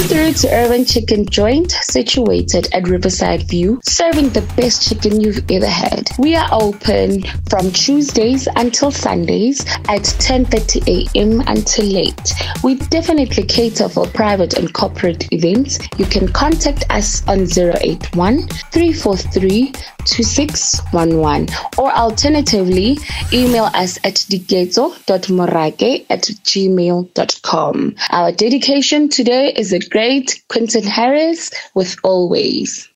Come through to Urban Chicken Joint, situated at Riverside View, serving the best chicken you've ever had. We are open from Tuesdays until Sundays at 10:30 a.m. until late. We definitely cater for private and corporate events. You can contact us on 081 343 2611 or alternatively email us at digezo.morake at gmail.com. Our dedication today is a great Quentin Harris with Always.